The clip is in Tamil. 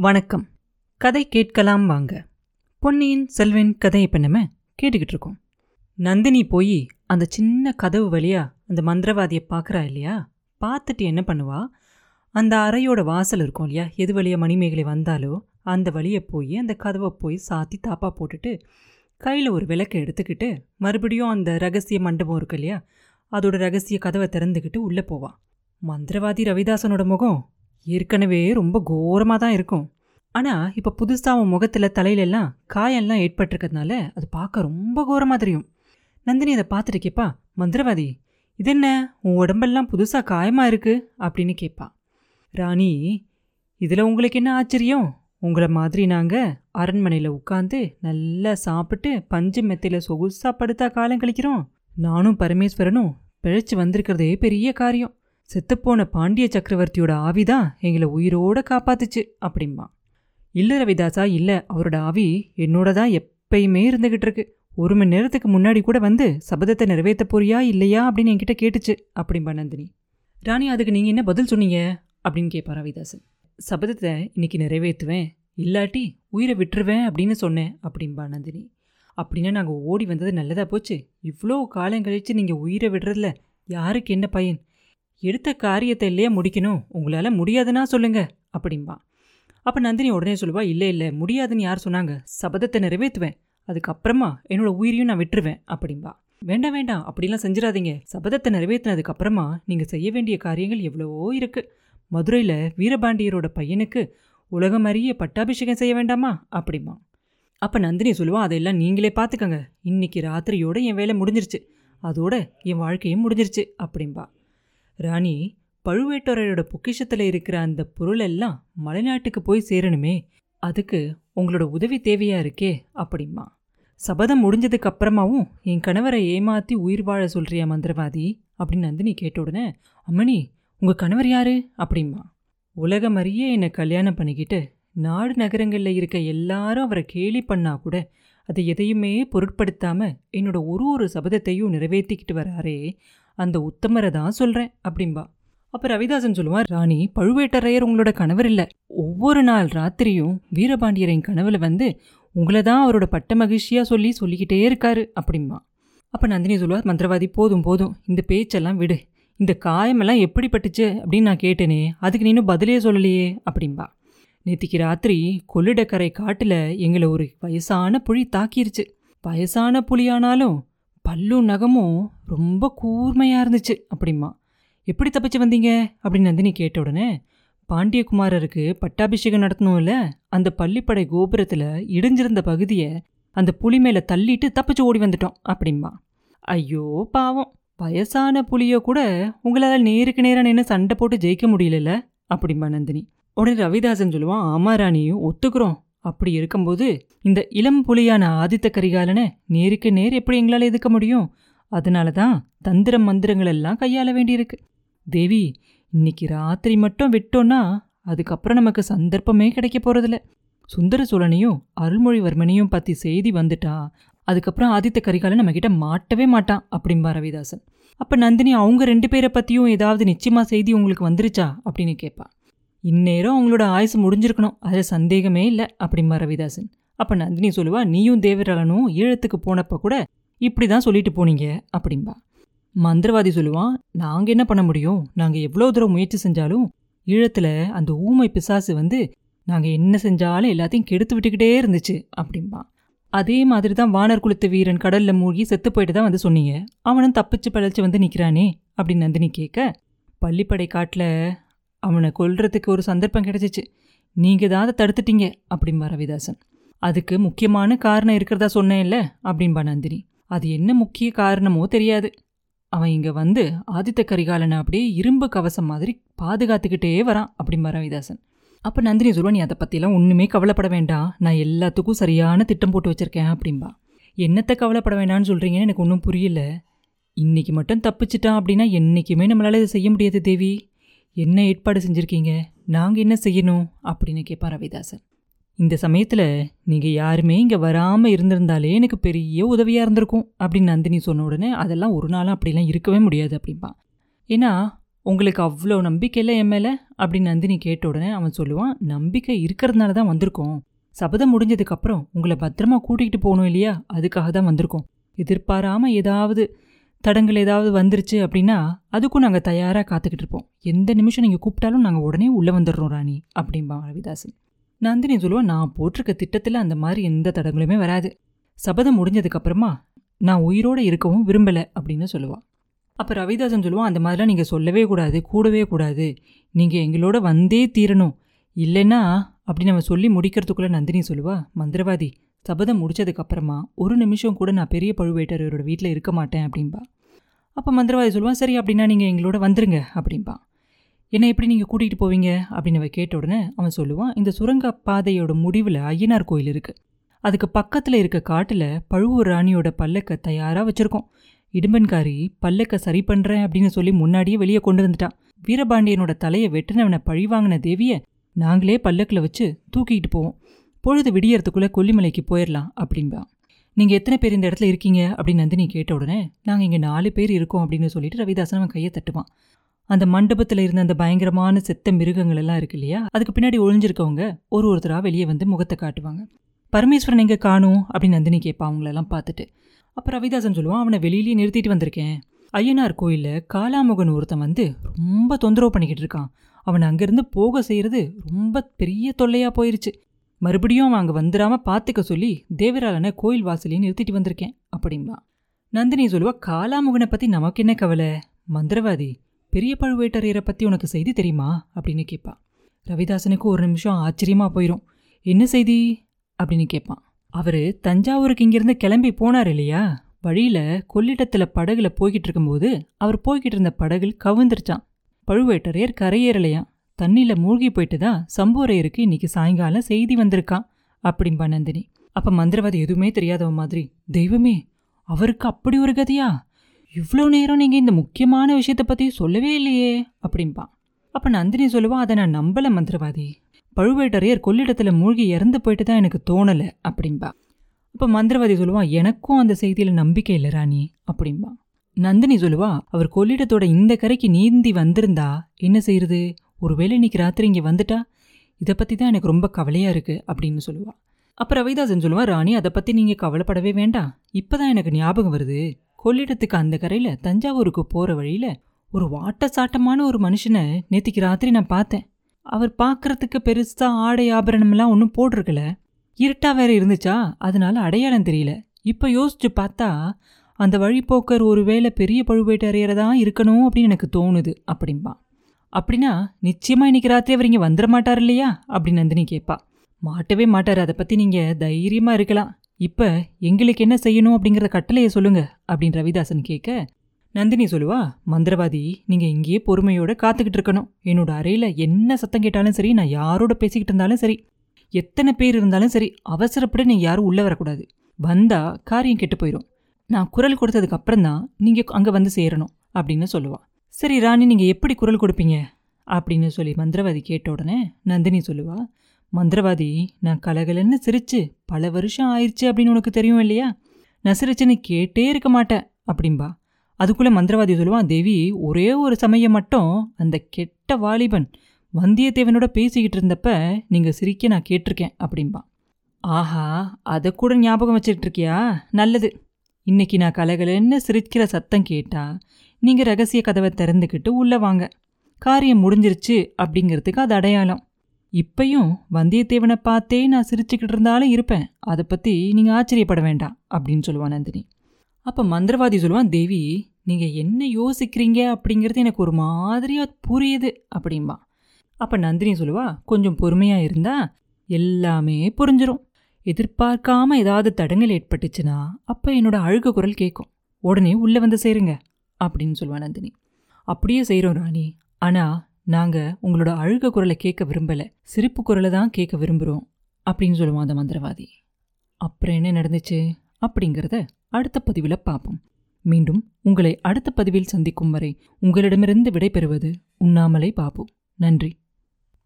வணக்கம். கதை கேட்கலாம் வாங்க. பொன்னியின் செல்வன் கதை இப்போ நம்ம கேட்டுக்கிட்டு இருக்கோம். நந்தினி போய் அந்த சின்ன கதவு வழியா அந்த மந்திரவாதியை பார்க்குறா இல்லையா? பார்த்துட்டு என்ன பண்ணுவா? அந்த அறையோட வாசல் இருக்கும் இல்லையா? எது வழியா மணிமேகலை வந்தாலோ அந்த வழியை போய் அந்த கதவை போய் சாத்தி தாப்பா போட்டுட்டு கையில் ஒரு விளக்கை எடுத்துக்கிட்டு மறுபடியும் அந்த ரகசிய மண்டபம் இருக்கு இல்லையா? அதோட ரகசிய கதவை திறந்துக்கிட்டு உள்ளே போவா. மந்திரவாதி ரவிதாசனோட முகம் ஏற்கனவே ரொம்ப கோரமாக தான் இருக்கும். ஆனால் இப்போ புதுசாக அவன் முகத்தில் தலையிலெல்லாம் காயெல்லாம் ஏற்பட்டிருக்கிறதுனால அது பார்க்க ரொம்ப கோரமாக தெரியும். நந்தினி அதை பார்த்துட்டு கேட்பா மந்திரவாதி இது என்ன? உன் உடம்பெல்லாம் புதுசாக காயமாக இருக்குது அப்படின்னு கேட்பா ராணி இதில் உங்களுக்கு என்ன ஆச்சரியம்? உங்களை மாதிரி நாங்கள் அரண்மனையில் உட்காந்து நல்லா சாப்பிட்டு பஞ்சு மெத்தையில் சொகுசாக படுத்தா காலம் கழிக்கிறோம். நானும் பரமேஸ்வரனும் பிழைச்சி வந்திருக்கிறதே பெரிய காரியம். செத்துப்போன பாண்டிய சக்கரவர்த்தியோட ஆவிதான் எங்களை உயிரோட காப்பாத்துச்சு அப்படிம்பா. இல்லை ரவிதாசா இல்லை அவரோட ஆவி என்னோட தான் எப்பயுமே இருந்துகிட்டு இருக்கு. ஒரு மணி நேரத்துக்கு முன்னாடி கூட வந்து சபதத்தை நிறைவேற்ற போறியா இல்லையா அப்படின்னு என்கிட்ட கேட்டுச்சு அப்படிம்பா நந்தினி. ராணி அதுக்கு நீங்கள் என்ன பதில் சொன்னீங்க? அப்படின்னு கேட்பா ரவிதாசன். சபதத்தை இன்னைக்கு நிறைவேற்றுவேன் இல்லாட்டி உயிரை விட்டுருவேன் அப்படின்னு சொன்னேன் அப்படின்பா நந்தினி. அப்படின்னா நாங்கள் ஓடி வந்தது நல்லதாக போச்சு. இவ்வளோ காலம் கழித்து நீங்கள் உயிரை விடுறதில்ல யாருக்கு என்ன பயன்? எடுத்த காரியத்தை இல்லையே முடிக்கணும்? உங்களால் முடியாதுன்னா சொல்லுங்க அப்படிம்பா. அப்போ நந்தினி உடனே சொல்லுவா இல்லை இல்லை முடியாதுன்னு யார் சொன்னாங்க? சபதத்தை நிறைவேற்றுவேன். அதுக்கப்புறமா என்னோடய உயிரையும் நான் விட்டுருவேன் அப்படின்பா வேண்டாம் வேண்டாம் அப்படிலாம் செஞ்சிடாதீங்க. சபதத்தை நிறைவேற்றினதுக்கப்புறமா நீங்கள் செய்ய வேண்டிய காரியங்கள் எவ்வளவோ இருக்குது மதுரையில் வீரபாண்டியரோட பையனுக்கு உலகம் அறிய பட்டாபிஷேகம் செய்ய வேண்டாமா? அப்படிமா அப்போ நந்தினி சொல்லுவா அதெல்லாம் நீங்களே பார்த்துக்கங்க இன்னைக்கு ராத்திரியோடு என் வேலை முடிஞ்சிருச்சு. அதோட என் வாழ்க்கையும் முடிஞ்சிருச்சு அப்படின்பா ராணி பழுவேட்டரையரோட பொக்கிஷத்தில் இருக்கிற அந்த பொருள் எல்லாம் மலைநாட்டுக்கு போய் சேரணுமே அதுக்கு உங்களோட உதவி தேவையா இருக்கே அப்படிம்மா சபதம் முடிஞ்சதுக்கு அப்புறமாவும் என் கணவரை ஏமாத்தி உயிர் வாழ சொல்றியா மந்திரவாதி? அப்படின்னு நந்தினி கேட்ட உடனே அம்மணி உங்க கணவர் யாரு? அப்படிம்மா உலகம் அறிய என்னை கல்யாணம் பண்ணிக்கிட்டு நாடு நகரங்களில் இருக்க எல்லாரும் அவரை கேலி பண்ணா கூட அதை எதையுமே பொருட்படுத்தாம என்னோட ஒரு ஒரு சபதத்தையும் நிறைவேற்றிக்கிட்டு வராரே அந்த உத்தமரை தான் சொல்கிறேன் அப்படிம்பா. அப்போ ரவிதாசன் சொல்லுவான் ராணி பழுவேட்டரையர் உங்களோட கணவர் இல்லை. ஒவ்வொரு நாள் ராத்திரியும் வீரபாண்டியரின் கனவுல வந்து உங்களை தான் அவரோட பட்ட மகிழ்ச்சியாக சொல்லி சொல்லிக்கிட்டே இருக்காரு அப்படிம்பா. அப்போ நந்தினி சொல்லுவா மந்திரவாதி போதும் போதும். இந்த பேச்செல்லாம் விடு. இந்த காயமெல்லாம் எப்படி பட்டுச்சு? அப்படின்னு நான் கேட்டேனே அதுக்கு நீனும் பதிலே சொல்லலையே அப்படிம்பா. நேத்திக்கு ராத்திரி கொள்ளிடக்கரை காட்டில் எங்களை ஒரு வயசான புலி தாக்கிருச்சு. வயசான புலியானாலும் பல்லும் நகமும் ரொம்ப கூர்மையாக இருந்துச்சு அப்படிம்மா. எப்படி தப்பிச்சு வந்தீங்க? அப்படின்னு நந்தினி கேட்ட உடனே பாண்டியகுமாரருக்கு பட்டாபிஷேகம் நடத்தணும்ல. அந்த பள்ளிப்படை கோபுரத்தில் இடிஞ்சிருந்த பகுதியை அந்த புலி மேலே தள்ளிட்டு தப்பிச்சு ஓடி வந்துட்டோம் அப்படிம்பா ஐயோ பாவம். வயசான புலியோ கூட உங்களால் நேருக்கு நேராக நின்று சண்டை போட்டு ஜெயிக்க முடியலல்ல? அப்படிம்பா நந்தினி. உடனே ரவிதாசன் சொல்லுவான் ஆமா ராணி ஒத்துக்கிறோம். அப்படி இருக்கும்போது இந்த இளம் புலியான ஆதித்த கரிகாலனை நேருக்கு நேர் எப்படி எங்களால் எதுக்க முடியும்? அதனால தான் தந்திரம் மந்திரங்கள் எல்லாம் கையாள வேண்டியிருக்கு. தேவி இன்னைக்கு ராத்திரி மட்டும் விட்டோன்னா அதுக்கப்புறம் நமக்கு சந்தர்ப்பமே கிடைக்க போறதில்ல. சுந்தர சோழனையும் அருள்மொழிவர்மனையும் பத்தி செய்தி வந்துட்டா அதுக்கப்புறம் ஆதித்த கரிகாலன் நம்ம கிட்ட மாட்டவே மாட்டான் அப்படிம்பா ரவிதாசன். அப்ப நந்தினி அவங்க ரெண்டு பேரை பத்தியும் ஏதாவது நிச்சயமா செய்தி உங்களுக்கு வந்துருச்சா அப்படின்னு கேட்பா. இந்நேரம் அவங்களோட ஆயுசு முடிஞ்சிருக்கணும். அதில் சந்தேகமே இல்லை அப்படிம்பா ரவிதாசன் அப்போ நந்தினி சொல்லுவா நீயும் தேவராளனும் ஈழத்துக்கு போனப்போ கூட இப்படி தான் சொல்லிட்டு போனீங்க அப்படிம்பா. மந்திரவாதி சொல்லுவான் நாங்கள் என்ன பண்ண முடியும்? நாங்கள் எவ்வளோ தூரம் முயற்சி செஞ்சாலும் ஈழத்தில் அந்த ஊமை பிசாசு வந்து நாங்கள் என்ன செஞ்சாலும் எல்லாத்தையும் கெடுத்து விட்டுக்கிட்டே இருந்துச்சு அப்படிம்பா. அதே மாதிரி தான் வானர் குலத்து வீரன் கடலில் மூழ்கி செத்து போயிட்டு தான் வந்து சொன்னீங்க. அவனும் தப்பிச்சு பழச்சு வந்து நிற்கிறானே அப்படின்னு நந்தினி கேட்க பள்ளிப்படை காட்டில் அவனை கொல்றதுக்கு ஒரு சந்தர்ப்பம் கிடைச்சிச்சு. நீங்கள் தான் அதை தடுத்துட்டீங்க அப்படிம்பா ரவிதாசன். அதுக்கு முக்கியமான காரணம் இருக்கிறதா சொன்னேன்ல அப்படின்பா நந்தினி. அது என்ன முக்கிய காரணமோ தெரியாது. அவன் இங்கே வந்து ஆதித்த கரிகாலனை அப்படியே இரும்பு கவசம் மாதிரி பாதுகாத்துக்கிட்டே வரான் அப்படிம்பா ரவிதாசன். அப்போ நந்தினி சொல்லுவா நீ அதை பற்றிலாம் ஒன்றுமே கவலைப்பட வேண்டாம். நான் எல்லாத்துக்கும் சரியான திட்டம் போட்டு வச்சிருக்கேன் அப்படின்பா என்னத்தை கவலைப்பட வேண்டாம்னு சொல்கிறீங்கன்னு எனக்கு ஒன்றும் புரியல. இன்றைக்கி மட்டும் தப்பிச்சிட்டான் அப்படின்னா என்றைக்குமே நம்மளால் இதை செய்ய முடியாது தேவி. என்ன ஏற்பாடு செஞ்சுருக்கீங்க? நாங்கள் என்ன செய்யணும்? அப்படின்னு கேட்பார் ரவிதாசன். இந்த சமயத்தில் நீங்கள் யாருமே இங்கே வராமல் இருந்திருந்தாலே எனக்கு பெரிய உதவியாக இருந்திருக்கும் அப்படின்னு நந்தினி சொன்ன உடனே அதெல்லாம் ஒரு நாளும் அப்படிலாம் இருக்கவே முடியாது அப்படிம்பான் ஏன்னா உங்களுக்கு அவ்வளோ நம்பிக்கை இல்லை என் மேலே? அப்படின்னு நந்தினி கேட்ட உடனே அவன் சொல்லுவான் நம்பிக்கை இருக்கிறதுனால தான் வந்திருக்கோம். சபதம் முடிஞ்சதுக்கப்புறம் உங்களை பத்திரமா கூட்டிகிட்டு போகணும் இல்லையா? அதுக்காக தான் வந்திருக்கோம். எதிர்பாராமல் ஏதாவது தடங்கள் ஏதாவது வந்துருச்சு அப்படின்னா அதுக்கும் நாங்கள் தயாராக காத்துக்கிட்டு இருப்போம். எந்த நிமிஷம் நீங்கள் கூப்பிட்டாலும் நாங்கள் உடனே உள்ளே வந்துடுறோம் ராணி அப்படிம்பா ரவிதாசன். நந்தினி சொல்லுவா நான் போட்டிருக்க திட்டத்தில் அந்த மாதிரி எந்த தடங்களுமே வராது. சபதம் முடிஞ்சதுக்கப்புறமா நான் உயிரோடு இருக்கவும் விரும்பலை அப்படின்னு சொல்லுவாள் அப்போ ரவிதாசன் சொல்லுவான் அந்த மாதிரிலாம் நீங்கள் சொல்லவே கூடாது கூடவே கூடாது. நீங்கள் எங்களோட வந்தே தீரணும். இல்லைன்னா அப்படி நம்ம சொல்லி முடிக்கிறதுக்குள்ளே நந்தினி சொல்லுவா மந்திரவாதி சபதம் முடிச்சதுக்கப்புறமா ஒரு நிமிஷம் கூட நான் பெரிய பழுவேட்டரோட வீட்டில் இருக்க மாட்டேன் அப்படின்பா அப்போ மந்திரவாதி சொல்லுவான் சரி அப்படின்னா நீங்கள் எங்களோட வந்துருங்க அப்படின்பா என்னை எப்படி நீங்கள் கூட்டிகிட்டு போவீங்க? அப்படின்னு அவ கேட்ட உடனே அவன் சொல்லுவான் இந்த சுரங்க பாதையோட முடிவில் ஐயனார் கோயில் இருக்குது அதுக்கு பக்கத்தில் இருக்க காட்டில் பழுவூர் ராணியோட பல்லக்க தயாராக வச்சுருக்கோம். இடும்பன்காரி பல்லக்க சரி பண்ணுறேன் அப்படின்னு சொல்லி முன்னாடியே வெளியே கொண்டு வந்துட்டான். வீரபாண்டியனோட தலையை வெட்டினவனை பழிவாங்கின தேவியை நாங்களே பல்லக்கில் வச்சு தூக்கிட்டு போவோம். பொழுது விடியறதுக்குள்ளே கொல்லிமலைக்கு போயிடலாம் அப்படின்பா. நீங்கள் எத்தனை பேர் இந்த இடத்துல இருக்கீங்க? அப்படின்னு நந்தினி கேட்ட உடனே நாங்கள் இங்கே நாலு பேர் இருக்கோம் அப்படின்னு சொல்லிட்டு ரவிதாசன் அவன் கையை தட்டுவான். அந்த மண்டபத்தில் இருந்த அந்த பயங்கரமான செத்த மிருகங்கள் எல்லாம் இருக்கு இல்லையா? அதுக்கு பின்னாடி ஒழிஞ்சிருக்கவங்க ஒரு ஒருத்தராக வெளியே வந்து முகத்தை காட்டுவாங்க. பரமேஸ்வரன் எங்கே காணும் அப்படின்னு நந்தினி கேட்பா அவங்களெல்லாம் பார்த்துட்டு. அப்போ ரவிதாசன் சொல்லுவான் அவனை வெளியிலேயே நிறுத்திட்டு வந்திருக்கேன். ஐயனார் கோயிலில் காலாமுகன் ஒருத்தன் வந்து ரொம்ப தொந்தரவு பண்ணிக்கிட்டு இருக்கான். அவன் அங்கேருந்து போக செய்கிறது ரொம்ப பெரிய தொல்லையாக போயிருச்சு. மறுபடியும் அவன் அங்கே வந்துடாமல் பார்த்துக்க சொல்லி தேவராளனை கோயில் வாசலையும் நிறுத்திட்டு வந்திருக்கேன் அப்படின்பா நந்தினி சொல்லுவா காலாமுகனை பற்றி நமக்கு என்ன கவலை? மந்திரவாதி பெரிய பழுவேட்டரையரை பற்றி உனக்கு செய்தி தெரியுமா? அப்படின்னு கேட்பா ரவிதாசனுக்கு ஒரு நிமிஷம் ஆச்சரியமாக போயிடும் என்ன செய்தி? அப்படின்னு கேட்பான் அவர் தஞ்சாவூருக்கு இங்கிருந்து கிளம்பி போனார் இல்லையா? வழியில் கொள்ளிடத்தில் படகுல போய்கிட்டு இருக்கும்போது அவர் போய்கிட்டு இருந்த படகுல கவுந்துருச்சான் பழுவேட்டரையர் கரையேறலையாம். தண்ணியில் மூழ்கி போயிட்டு தான் சம்புவரையருக்கு இன்னைக்கு சாயங்காலம் செய்தி வந்திருக்கான் அப்படின்பா நந்தினி. அப்போ மந்திரவாதி எதுவுமே தெரியாதவ மாதிரி தெய்வமே அவருக்கு அப்படி ஒரு கதையா? இவ்வளோ நேரம் நீங்கள் இந்த முக்கியமான விஷயத்தை பற்றி சொல்லவே இல்லையே அப்படின்பான் அப்போ நந்தினி சொல்லுவா அதை நான் நம்பல மந்திரவாதி. பழுவேட்டரையர் கொள்ளிடத்தில் மூழ்கி இறந்து போயிட்டு தான் எனக்கு தோணலை அப்படின்பா அப்போ மந்திரவாதி சொல்லுவான் எனக்கும் அந்த செய்தியில் நம்பிக்கை இல்லை ராணி அப்படின்பா நந்தினி சொல்லுவா அவர் கொள்ளிடத்தோட இந்த கரைக்கு நீந்தி வந்திருந்தா என்ன செய்யறது ஒருவேளை இன்றைக்கி ராத்திரி இங்கே வந்துட்டா? இதை பற்றி தான் எனக்கு ரொம்ப கவலையாக இருக்குது அப்படின்னு சொல்லுவாள் அப்போ ரவிதாசன் சொல்லுவான் ராணி அதை பற்றி நீங்கள் கவலைப்படவே வேண்டாம். இப்போ தான் எனக்கு ஞாபகம் வருது. கொள்ளிடத்துக்கு அந்த கரையில் தஞ்சாவூருக்கு போகிற வழியில் ஒரு வாட்ட சாட்டமான ஒரு மனுஷனை நேற்றுக்கு ராத்திரி நான் பார்த்தேன். அவர் பார்க்கறதுக்கு பெருசாக ஆடை ஆபரணம்லாம் ஒன்றும் போட்டிருக்கல. இருட்டா வேற இருந்துச்சா? அதனால அடையாளம் தெரியல. இப்போ யோசிச்சு பார்த்தா அந்த வழிப்போக்கர் ஒருவேளை பெரிய பழுவேட்டரையரை தான் இருக்கணும் அப்படின்னு எனக்கு தோணுது அப்படிம்பா. அப்படின்னா நிச்சயமா இன்னைக்கு ராத்திரி அவர் இங்கே வந்துட மாட்டார் இல்லையா? அப்படின்னு நந்தினி கேட்பா மாட்டவே மாட்டார். அதை பற்றி நீங்கள் தைரியமாக இருக்கலாம். இப்போ எங்களுக்கு என்ன செய்யணும் அப்படிங்கிற கட்டளையை சொல்லுங்க அப்படின்னு ரவிதாசன் கேட்க நந்தினி சொல்லுவா மந்திரவாதி நீங்கள் இங்கேயே பொறுமையோட காத்துக்கிட்டு இருக்கணும். என்னோட அறையில் என்ன சத்தம் கேட்டாலும் சரி நான் யாரோட பேசிக்கிட்டு இருந்தாலும் சரி எத்தனை பேர் இருந்தாலும் சரி அவசரப்பட நீங்கள் யாரும் உள்ளே வரக்கூடாது. வந்தா காரியம் கெட்டு போயிடும் நான் குரல் கொடுத்ததுக்கு அப்புறம் தான் நீங்கள் அங்கே வந்து சேரணும் அப்படின்னு சொல்லுவாள் சரி ராணி நீங்கள் எப்படி குரல் கொடுப்பீங்க? அப்படின்னு சொல்லி மந்திரவாதி கேட்ட உடனே நந்தினி சொல்லுவா மந்திரவாதி நான் கலகலன்னு சிரிச்சு பல வருஷம் ஆயிடுச்சு அப்படின்னு உனக்கு தெரியும் இல்லையா? நான் சிரிச்சுன்னு கேட்டே இருக்க மாட்டேன் அப்படின்பா அதுக்குள்ளே மந்திரவாதி சொல்லுவான் தேவி ஒரே ஒரு சமயம் மட்டும் அந்த கெட்ட வாலிபன் வந்தியத்தேவனோட பேசிக்கிட்டு இருந்தப்ப நீங்கள் சிரிக்க நான் கேட்டிருக்கேன் அப்படின்பா ஆஹா அதை கூட ஞாபகம் வச்சுக்கிட்டு இருக்கியா? நல்லது. இன்னைக்கு நான் கலகலன்னு சிரிக்கிற சத்தம் கேட்டால் நீங்கள் ரகசிய கதவை திறந்துக்கிட்டு உள்ளே வாங்க. காரியம் முடிஞ்சிருச்சு அப்படிங்கிறதுக்கு அது அடையாளம். இப்பையும் வந்தியத்தேவனை பார்த்தே நான் சிரிச்சுக்கிட்டு இருந்தாலும் இருப்பேன். அதை பற்றி நீங்கள் ஆச்சரியப்பட வேண்டாம் அப்படின்னு சொல்லுவான் நந்தினி. அப்போ மந்திரவாதி சொல்லுவான் தேவி நீங்கள் என்ன யோசிக்கிறீங்க? அப்படிங்கிறது எனக்கு ஒரு மாதிரியாக புரியுது அப்படின்பா அப்போ நந்தினி சொல்லுவா கொஞ்சம் பொறுமையாக இருந்தால் எல்லாமே புரிஞ்சிடும் எதிர்பார்க்காம ஏதாவது தடங்கள் ஏற்பட்டுச்சுன்னா அப்போ என்னோட அழுக குரல் கேட்கும் உடனே உள்ளே வந்து சேருங்க. அப்படின்னு சொல்லுவா நந்தினி. அப்படியே செய்கிறோம் ராணி. ஆனால் நாங்கள் உங்களோட அழுக குரலை கேட்க விரும்பலை. சிரிப்பு குரலை தான் கேட்க விரும்புகிறோம் அப்படின்னு சொல்லுவான் அந்த மந்திரவாதி. அப்புறம் என்ன நடந்துச்சு? அப்படிங்கிறத அடுத்த பதிவில் பார்ப்போம். மீண்டும் உங்களை அடுத்த பதிவில் சந்திக்கும் வரை உங்களிடமிருந்து விடைபெறுவது உண்ணாமலை பாபு. நன்றி.